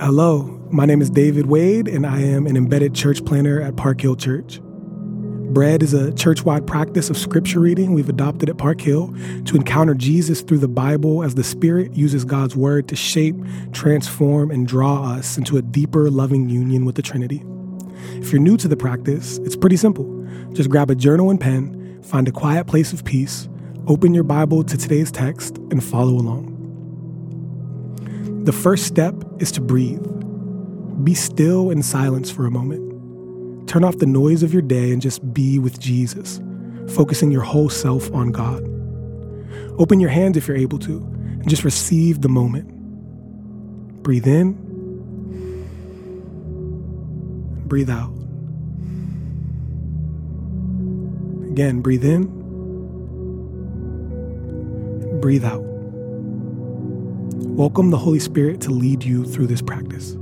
Hello, my name is David Wade, and I am an embedded church planner at Park Hill Church. Bread is a church wide practice of scripture reading we've adopted at Park Hill to encounter Jesus through the Bible as the Spirit uses God's Word to shape, transform, and draw us into a deeper, loving union with the Trinity. If you're new to the practice, it's pretty simple. Just grab a journal and pen, find a quiet place of peace, open your Bible to today's text, and follow along. The first step is to breathe. Be still in silence for a moment. Turn off the noise of your day and just be with Jesus, focusing your whole self on God. Open your hands if you're able to, and just receive the moment. Breathe in, breathe out. Again, breathe in, breathe out. Welcome the Holy Spirit to lead you through this practice.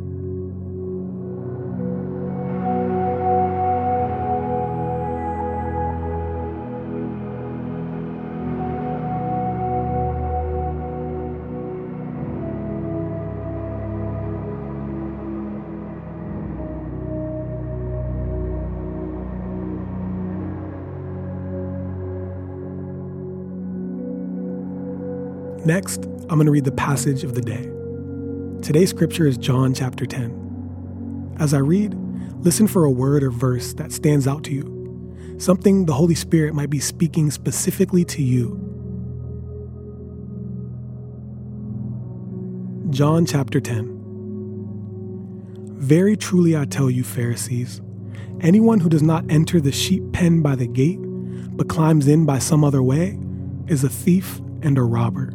Next, I'm going to read the passage of the day. Today's scripture is John chapter 10. As I read, listen for a word or verse that stands out to you, something the Holy Spirit might be speaking specifically to you. John chapter 10. Very truly I tell you, Pharisees, anyone who does not enter the sheep pen by the gate, but climbs in by some other way, is a thief and a robber.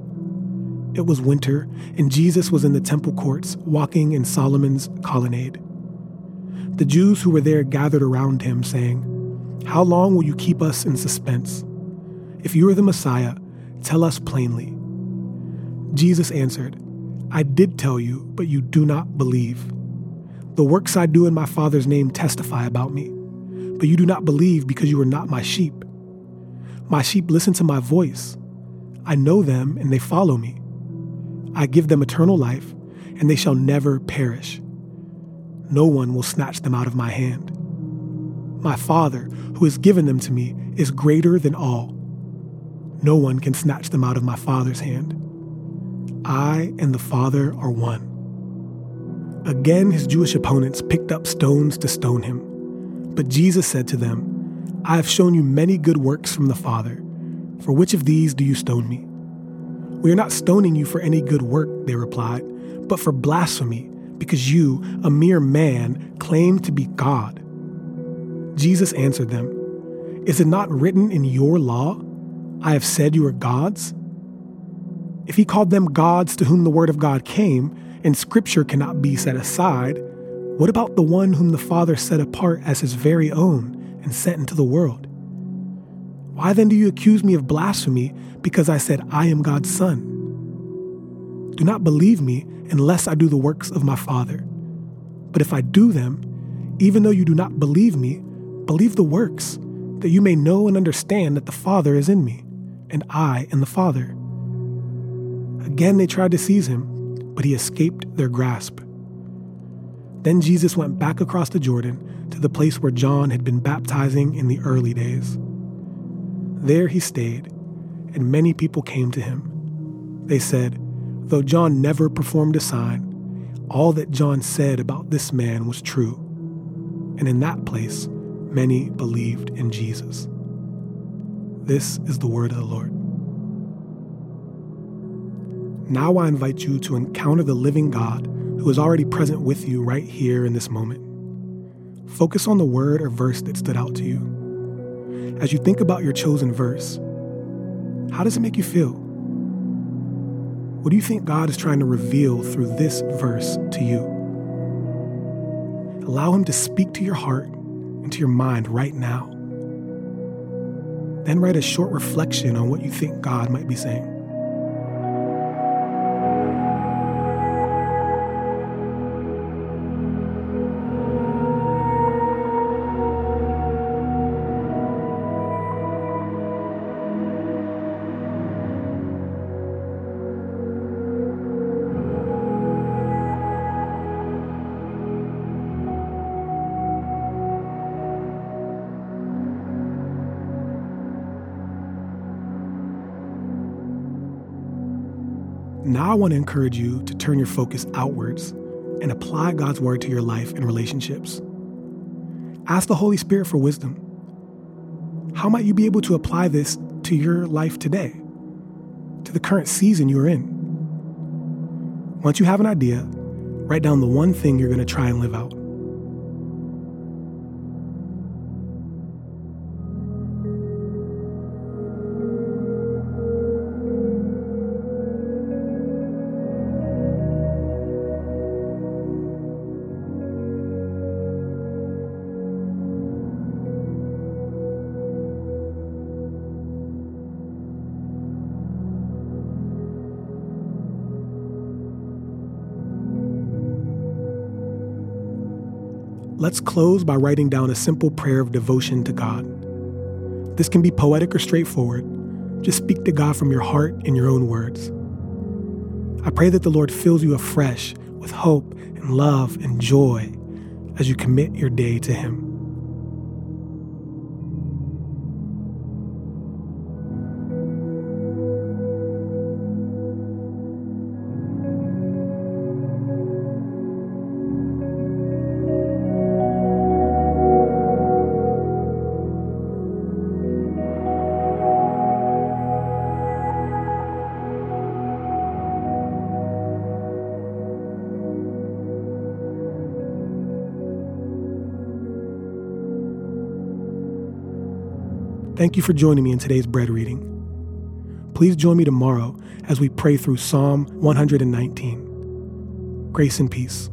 It was winter, and Jesus was in the temple courts, walking in Solomon's colonnade. The Jews who were there gathered around him, saying, How long will you keep us in suspense? If you are the Messiah, tell us plainly. Jesus answered, I did tell you, but you do not believe. The works I do in my Father's name testify about me, but you do not believe because you are not my sheep. My sheep listen to my voice. I know them and they follow me. I give them eternal life, and they shall never perish. No one will snatch them out of my hand. My Father, who has given them to me, is greater than all. No one can snatch them out of my Father's hand. I and the Father are one. Again, his Jewish opponents picked up stones to stone him. But Jesus said to them, I have shown you many good works from the Father. For which of these do you stone me? We are not stoning you for any good work, they replied, but for blasphemy, because you, a mere man, claim to be God. Jesus answered them, Is it not written in your law, I have said you are gods? If he called them gods to whom the word of God came, and scripture cannot be set aside, what about the one whom the Father set apart as his very own and sent into the world? Why then do you accuse me of blasphemy because I said I am God's Son? Do not believe me unless I do the works of my Father. But if I do them, even though you do not believe me, believe the works, that you may know and understand that the Father is in me, and I in the Father. Again they tried to seize him, but he escaped their grasp. Then Jesus went back across the Jordan to the place where John had been baptizing in the early days. There he stayed, and many people came to him. They said, Though John never performed a sign, all that John said about this man was true. And in that place, many believed in Jesus. This is the word of the Lord. Now I invite you to encounter the living God who is already present with you right here in this moment. Focus on the word or verse that stood out to you. As you think about your chosen verse, how does it make you feel? What do you think God is trying to reveal through this verse to you? Allow Him to speak to your heart and to your mind right now. Then write a short reflection on what you think God might be saying. Now, I want to encourage you to turn your focus outwards and apply God's word to your life and relationships. Ask the Holy Spirit for wisdom. How might you be able to apply this to your life today, to the current season you're in? Once you have an idea, write down the one thing you're going to try and live out. Let's close by writing down a simple prayer of devotion to God. This can be poetic or straightforward. Just speak to God from your heart in your own words. I pray that the Lord fills you afresh with hope and love and joy as you commit your day to Him. Thank you for joining me in today's bread reading. Please join me tomorrow as we pray through Psalm 119. Grace and peace.